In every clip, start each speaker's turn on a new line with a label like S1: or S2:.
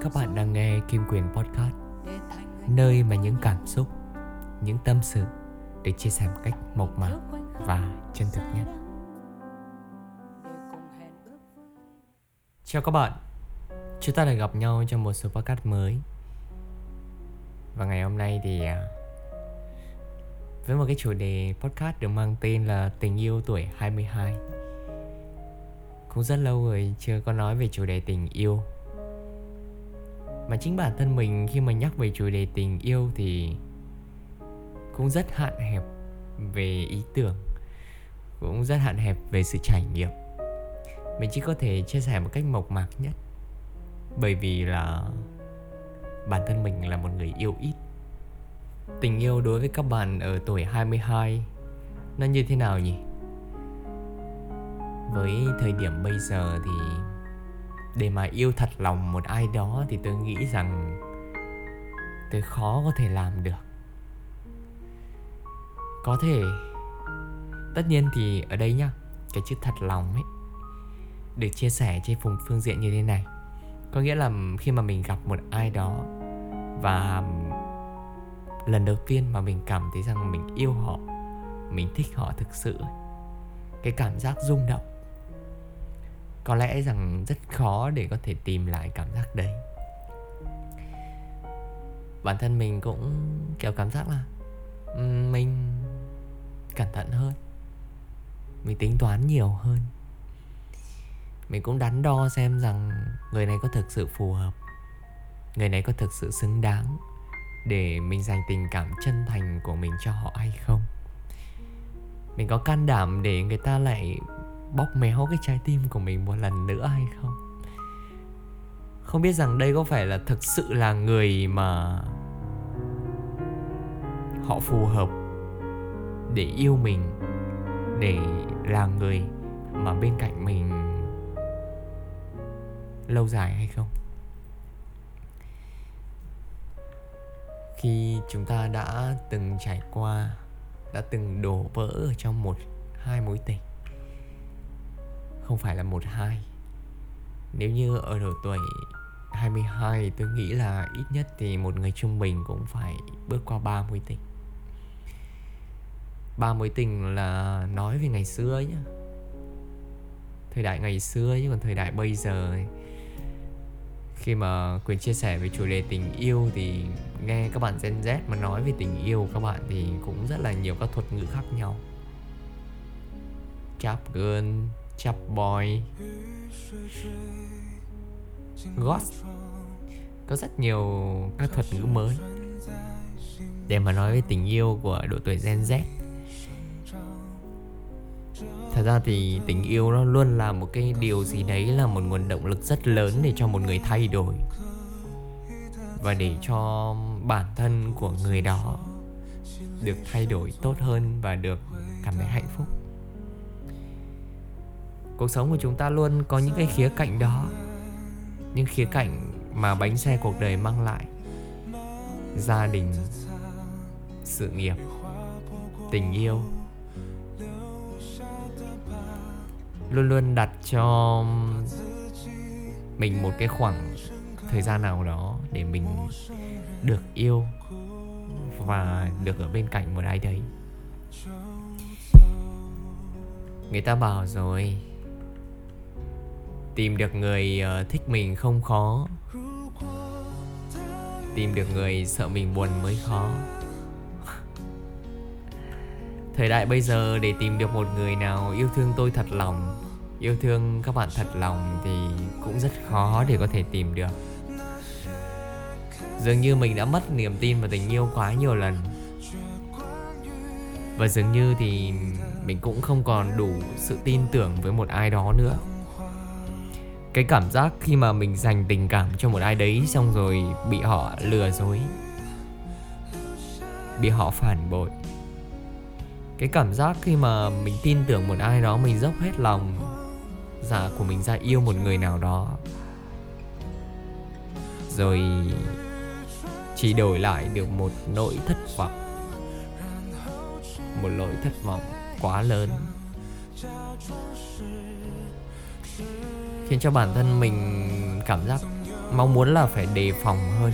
S1: Các bạn đang nghe Kim Quyền Podcast. Nơi mà những cảm xúc, những tâm sự được chia sẻ một cách mộc mạc và chân thực nhất. Chào các bạn. Chúng ta lại gặp nhau trong một số podcast mới. Và ngày hôm nay thì à, Với một cái chủ đề podcast được mang tên là Tình yêu tuổi 22 cũng rất lâu rồi chưa có nói về chủ đề tình yêu. Mà chính bản thân mình khi mà nhắc về chủ đề tình yêu thì cũng rất hạn hẹp về ý tưởng, cũng rất hạn hẹp về sự trải nghiệm. Mình chỉ có thể chia sẻ một cách mộc mạc nhất. Bởi vì là bản thân mình là một người yêu ít. Tình yêu đối với các bạn ở tuổi 22 nó như thế nào nhỉ? Với thời điểm bây giờ thì để mà yêu thật lòng một ai đó thì tôi nghĩ rằng tôi khó có thể làm được. Có thể, tất nhiên thì ở đây nhá, cái chữ thật lòng ấy, được chia sẻ trên phương phương diện như thế này. Có nghĩa là khi mà mình gặp một ai đó và lần đầu tiên mà mình cảm thấy rằng mình yêu họ, mình thích họ thực sự cái cảm giác rung động có lẽ rằng rất khó để có thể tìm lại cảm giác đấy. Bản thân mình cũng kiểu cảm giác là mình cẩn thận hơn. Mình tính toán nhiều hơn. Mình cũng đắn đo xem rằng người này có thực sự phù hợp. Người này có thực sự xứng đáng để mình dành tình cảm chân thành của mình cho họ hay không. Mình có can đảm để người ta lại bóp méo cái trái tim của mình một lần nữa hay không? Không biết rằng đây có phải là thực sự là người mà họ phù hợp để yêu mình, để là người mà bên cạnh mình lâu dài hay không? Khi chúng ta đã từng trải qua, đã từng đổ vỡ ở trong một, hai mối tình không phải là một hai. Nếu như ở độ tuổi 22 tôi nghĩ là ít nhất thì một người trung bình cũng phải bước qua ba mối tình ba mối tình là nói về ngày xưa nhá. Thời đại ngày xưa chứ còn thời đại bây giờ khi mà quyền chia sẻ về chủ đề tình yêu thì nghe các bạn Gen Z mà nói về tình yêu các bạn thì cũng rất là nhiều các thuật ngữ khác nhau. Chap girl chap boy ghost có rất nhiều các thuật ngữ mới. Để mà nói về tình yêu của độ tuổi Gen Z. Thật ra thì tình yêu nó luôn là một cái điều gì đấy là một nguồn động lực rất lớn để cho một người thay đổi. Và để cho bản thân của người đó được thay đổi tốt hơn và được cảm thấy hạnh phúc cuộc sống của chúng ta luôn có những cái khía cạnh đó. Những khía cạnh mà bánh xe cuộc đời mang lại. Gia đình, sự nghiệp, tình yêu. Luôn luôn đặt cho mình một cái khoảng thời gian nào đó để mình được yêu và được ở bên cạnh một ai đấy. Người ta bảo rồi tìm được người ờ, thích mình không khó. Tìm được người sợ mình buồn mới khó. Thời đại bây giờ để tìm được một người nào yêu thương tôi thật lòng, yêu thương các bạn thật lòng thì cũng rất khó để có thể tìm được. Dường như mình đã mất niềm tin vào tình yêu quá nhiều lần. Và dường như thì mình cũng không còn đủ sự tin tưởng với một ai đó nữa cái cảm giác khi mà mình dành tình cảm cho một ai đấy xong rồi bị họ lừa dối, bị họ phản bội. Cái cảm giác khi mà mình tin tưởng một ai đó, mình dốc hết lòng giả của mình ra yêu một người nào đó. Rồi chỉ đổi lại được một nỗi thất vọng, một nỗi thất vọng quá lớn khiến cho bản thân mình cảm giác mong muốn là phải đề phòng hơn.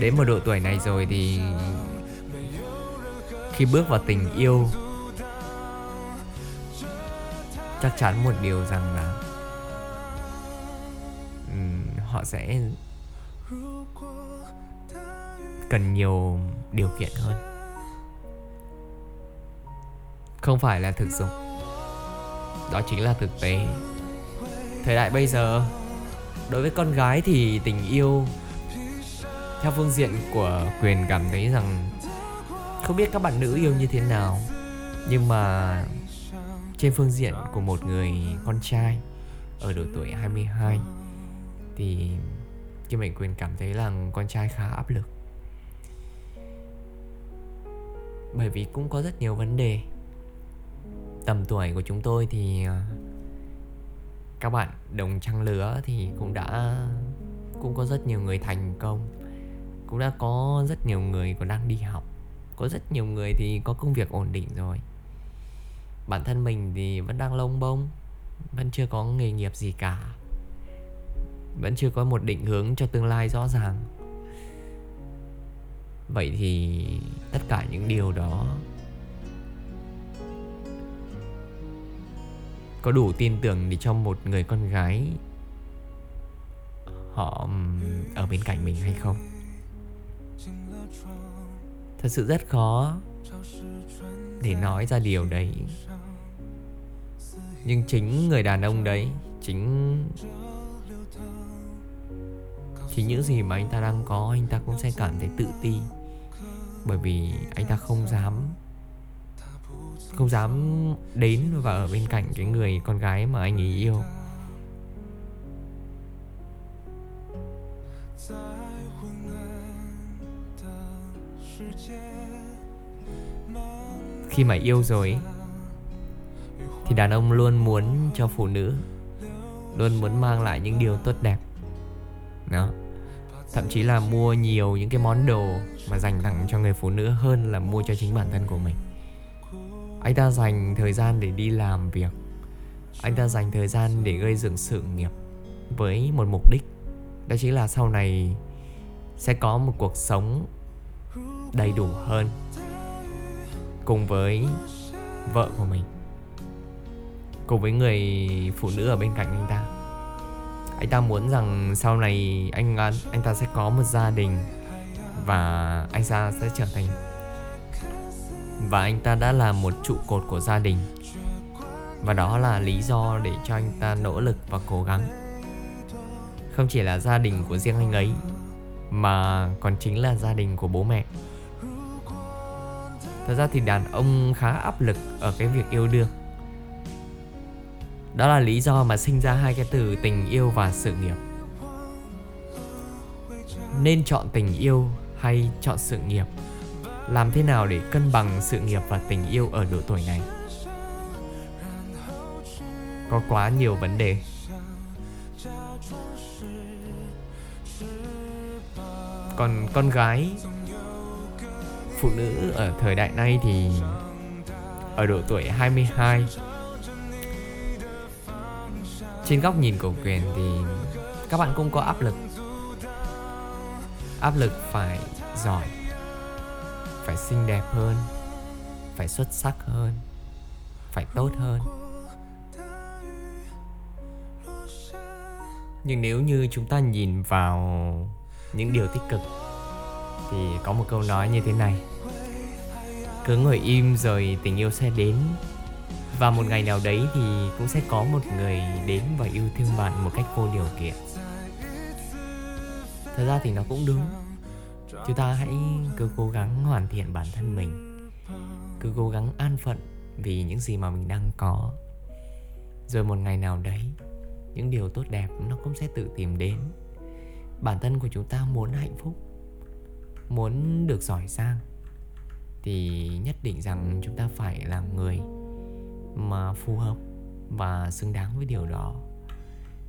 S1: Đến một độ tuổi này rồi thì khi bước vào tình yêu chắc chắn một điều rằng là um, họ sẽ cần nhiều điều kiện hơn không phải là thực dụng. Đó chính là thực tế. Thời đại bây giờ, đối với con gái thì tình yêu, theo phương diện của quyền cảm thấy rằng không biết các bạn nữ yêu như thế nào, nhưng mà trên phương diện của một người con trai ở độ tuổi 22 thì Kim Mạnh Quyền cảm thấy là con trai khá áp lực. Bởi vì cũng có rất nhiều vấn đề tầm tuổi của chúng tôi thì ờ, các bạn đồng trang lứa thì cũng đã, cũng có rất nhiều người thành công, cũng đã có rất nhiều người còn đang đi học, có rất nhiều người thì có công việc ổn định rồi. Bản thân mình thì vẫn đang lông bông, vẫn chưa có nghề nghiệp gì cả, vẫn chưa có một định hướng cho tương lai rõ ràng. Vậy thì tất cả những điều đó có đủ tin tưởng để cho một người con gái họ ở bên cạnh mình hay không? Thật sự rất khó để nói ra điều đấy. Nhưng chính người đàn ông đấy, chính chính những gì mà anh ta đang có, anh ta cũng sẽ cảm thấy tự ti. Bởi vì anh ta không dám không dám đến và ở bên cạnh cái người con gái mà anh ấy yêu. Khi mà yêu rồi, thì đàn ông luôn muốn cho phụ nữ, luôn muốn mang lại những điều tốt đẹp. Đó. Thậm chí là mua nhiều những cái món đồ mà dành tặng cho người phụ nữ hơn là mua cho chính bản thân của mình anh ta dành thời gian để đi làm việc. Anh ta dành thời gian để gây dựng sự nghiệp với một mục đích. Đó chính là sau này sẽ có một cuộc sống đầy đủ hơn cùng với vợ của mình, cùng với người phụ nữ ở bên cạnh anh ta. Anh ta muốn rằng sau này anh anh ta sẽ có một gia đình và anh ta sẽ trở thành và anh ta đã là một trụ cột của gia đình. Và đó là lý do để cho anh ta nỗ lực và cố gắng. Không chỉ là gia đình của riêng anh ấy, mà còn chính là gia đình của bố mẹ. Thật ra thì đàn ông khá áp lực ở cái việc yêu đương. Đó là lý do mà sinh ra hai cái từ tình yêu và sự nghiệp. Nên chọn tình yêu hay chọn sự nghiệp? Làm thế nào để cân bằng sự nghiệp và tình yêu ở độ tuổi này? Có quá nhiều vấn đề. Còn con gái, phụ nữ ở thời đại nay thì ở độ tuổi 22 trên góc nhìn của quyền thì các bạn cũng có áp lực. Áp lực phải giỏi phải xinh đẹp hơn, phải xuất sắc hơn, phải tốt hơn. Nhưng nếu như chúng ta nhìn vào những điều tích cực, thì có một câu nói như thế này. Cứ ngồi im rồi tình yêu sẽ đến. Và một ngày nào đấy thì cũng sẽ có một người đến và yêu thương bạn một cách vô điều kiện. Thật ra thì nó cũng đúng chúng ta hãy cứ cố gắng hoàn thiện bản thân mình. Cứ cố gắng an phận vì những gì mà mình đang có. Rồi một ngày nào đấy, những điều tốt đẹp nó cũng sẽ tự tìm đến. Bản thân của chúng ta muốn hạnh phúc, muốn được giỏi giang, thì nhất định rằng chúng ta phải là người mà phù hợp và xứng đáng với điều đó.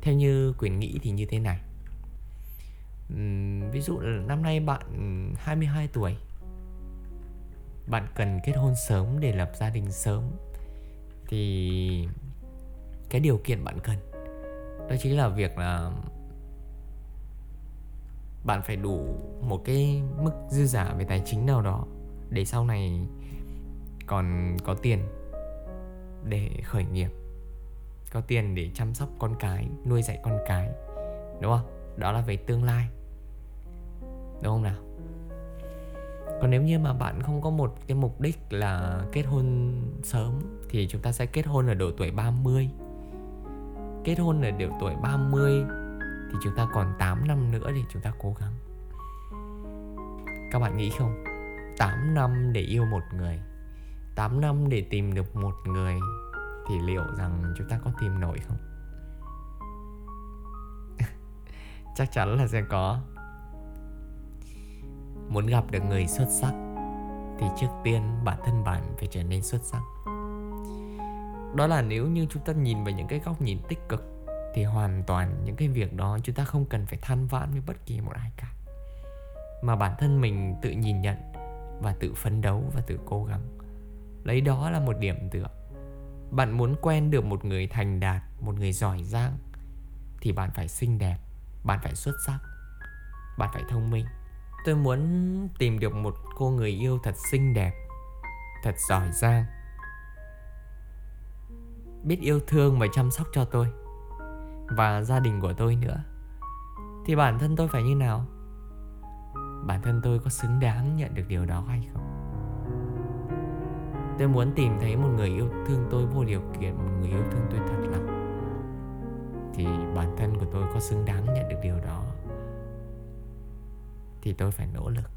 S1: Theo như quyền nghĩ thì như thế này ví dụ là năm nay bạn 22 tuổi. Bạn cần kết hôn sớm để lập gia đình sớm. Thì cái điều kiện bạn cần, đó chính là việc là bạn phải đủ một cái mức dư giả về tài chính nào đó để sau này còn có tiền để khởi nghiệp, có tiền để chăm sóc con cái, nuôi dạy con cái, đúng không? Đó là về tương lai. Đúng không nào? Còn nếu như mà bạn không có một cái mục đích là kết hôn sớm, thì chúng ta sẽ kết hôn ở độ tuổi 30 kết hôn ở độ tuổi 30 thì chúng ta còn 8 năm nữa để chúng ta cố gắng. Các bạn nghĩ không? 8 năm để yêu một người 8 năm để tìm được một người thì liệu rằng chúng ta có tìm nổi không? Chắc chắn là sẽ có. Muốn gặp được người xuất sắc, thì trước tiên bản thân bạn phải trở nên xuất sắc. Đó là nếu như chúng ta nhìn vào những cái góc nhìn tích cực, thì hoàn toàn những cái việc đó chúng ta không cần phải than vãn với bất kỳ một ai cả. Mà bản thân mình tự nhìn nhận và tự phấn đấu và tự cố gắng. Lấy đó là một điểm tựa. Bạn muốn quen được một người thành đạt, một người giỏi giang, thì bạn phải xinh đẹp bạn phải xuất sắc. Bạn phải thông minh. Tôi muốn tìm được một cô người yêu thật xinh đẹp, thật giỏi giang. Biết yêu thương và chăm sóc cho tôi và gia đình của tôi nữa. Thì bản thân tôi phải như nào? Bản thân tôi có xứng đáng nhận được điều đó hay không? Tôi muốn tìm thấy một người yêu thương tôi vô điều kiện, một người yêu thương tôi thật lòng thì bản thân của tôi có xứng đáng nhận được điều đó. Thì tôi phải nỗ lực.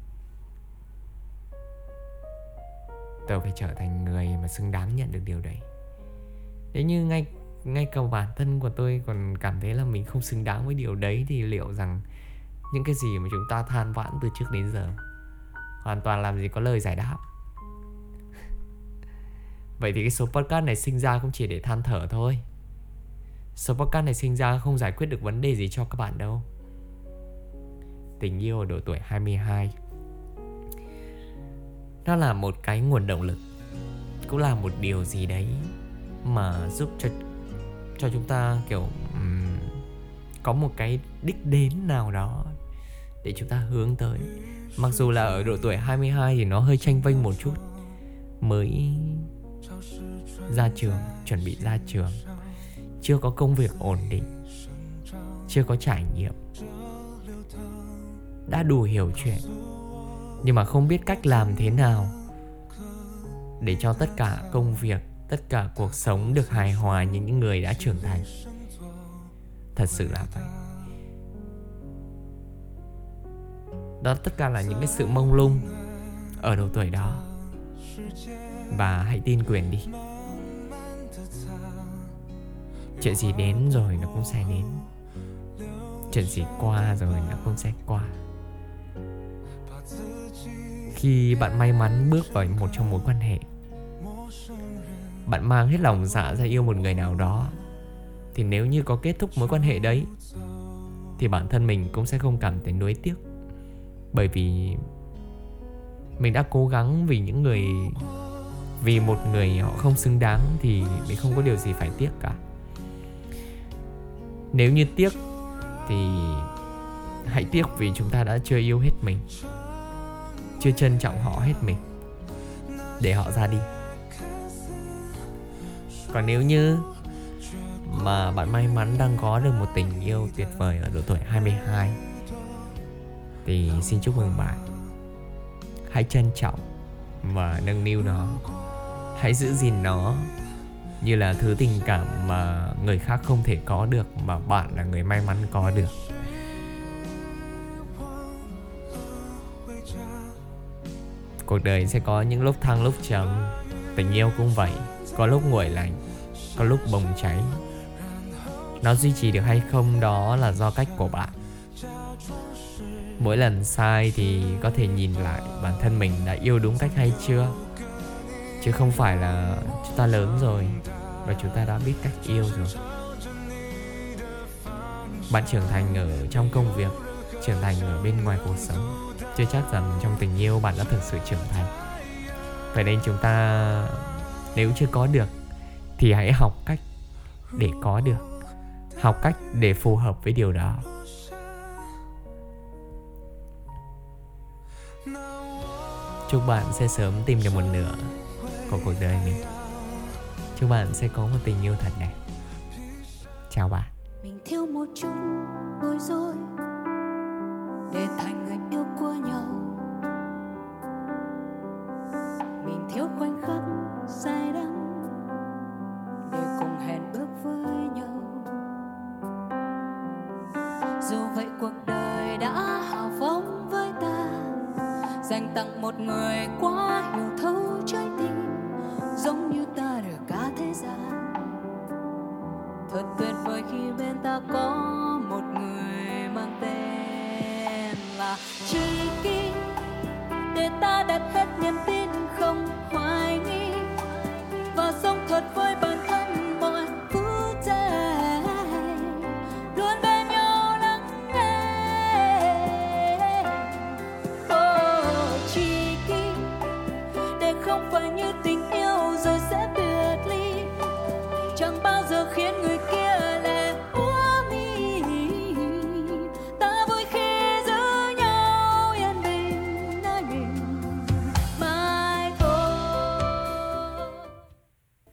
S1: Tôi phải trở thành người mà xứng đáng nhận được điều đấy. Nếu như ngay ngay cả bản thân của tôi còn cảm thấy là mình không xứng đáng với điều đấy thì liệu rằng những cái gì mà chúng ta than vãn từ trước đến giờ hoàn toàn làm gì có lời giải đáp? Vậy thì cái số podcast này sinh ra cũng chỉ để than thở thôi số podcast này sinh ra không giải quyết được vấn đề gì cho các bạn đâu. Tình yêu ở độ tuổi 22 nó là một cái nguồn động lực cũng là một điều gì đấy mà giúp cho cho chúng ta kiểu um, có một cái đích đến nào đó để chúng ta hướng tới. Mặc dù là ở độ tuổi 22 thì nó hơi tranh vênh một chút mới ra trường chuẩn bị ra trường chưa có công việc ổn định, chưa có trải nghiệm, đã đủ hiểu chuyện. Nhưng mà không biết cách làm thế nào để cho tất cả công việc, tất cả cuộc sống được hài hòa như những người đã trưởng thành. Thật sự là vậy. Đó, tất cả là những cái sự mông lung ở độ tuổi đó. Và hãy tin quyền đi chuyện gì đến rồi nó cũng sẽ đến. Chuyện gì qua rồi nó cũng sẽ qua. Khi bạn may mắn bước vào một trong mối quan hệ, bạn mang hết lòng dạ ra yêu một người nào đó, thì nếu như có kết thúc mối quan hệ đấy, thì bản thân mình cũng sẽ không cảm thấy nuối tiếc. Bởi vì mình đã cố gắng vì những người, vì một người họ không xứng đáng thì mình không có điều gì phải tiếc cả nếu như tiếc, thì hãy tiếc vì chúng ta đã chưa yêu hết mình, chưa trân trọng họ hết mình để họ ra đi. Còn nếu như mà bạn may mắn đang có được một tình yêu tuyệt vời ở độ tuổi 22 thì xin chúc mừng bạn. Hãy trân trọng và nâng niu nó. Hãy giữ gìn nó như là thứ tình cảm mà người khác không thể có được, mà bạn là người may mắn có được. Cuộc đời sẽ có những lúc thăng lúc trầm, tình yêu cũng vậy. Có lúc nguội lạnh, có lúc bùng cháy. Nó duy trì được hay không đó là do cách của bạn. Mỗi lần sai thì có thể nhìn lại bản thân mình đã yêu đúng cách hay chưa chứ không phải là chúng ta lớn rồi và chúng ta đã biết cách yêu rồi. Bạn trưởng thành ở trong công việc, trưởng thành ở bên ngoài cuộc sống, chưa chắc rằng trong tình yêu bạn đã thực sự trưởng thành. Vậy nên chúng ta, nếu chưa có được, thì hãy học cách để có được. Học cách để phù hợp với điều đó. Chúc bạn sẽ sớm tìm được một nửa của cuộc đời mình. Chúc bạn sẽ có một tình yêu thật đẹp. Chào bạn.
S2: Mình thiếu một chút bối rối để thành người yêu của nhau.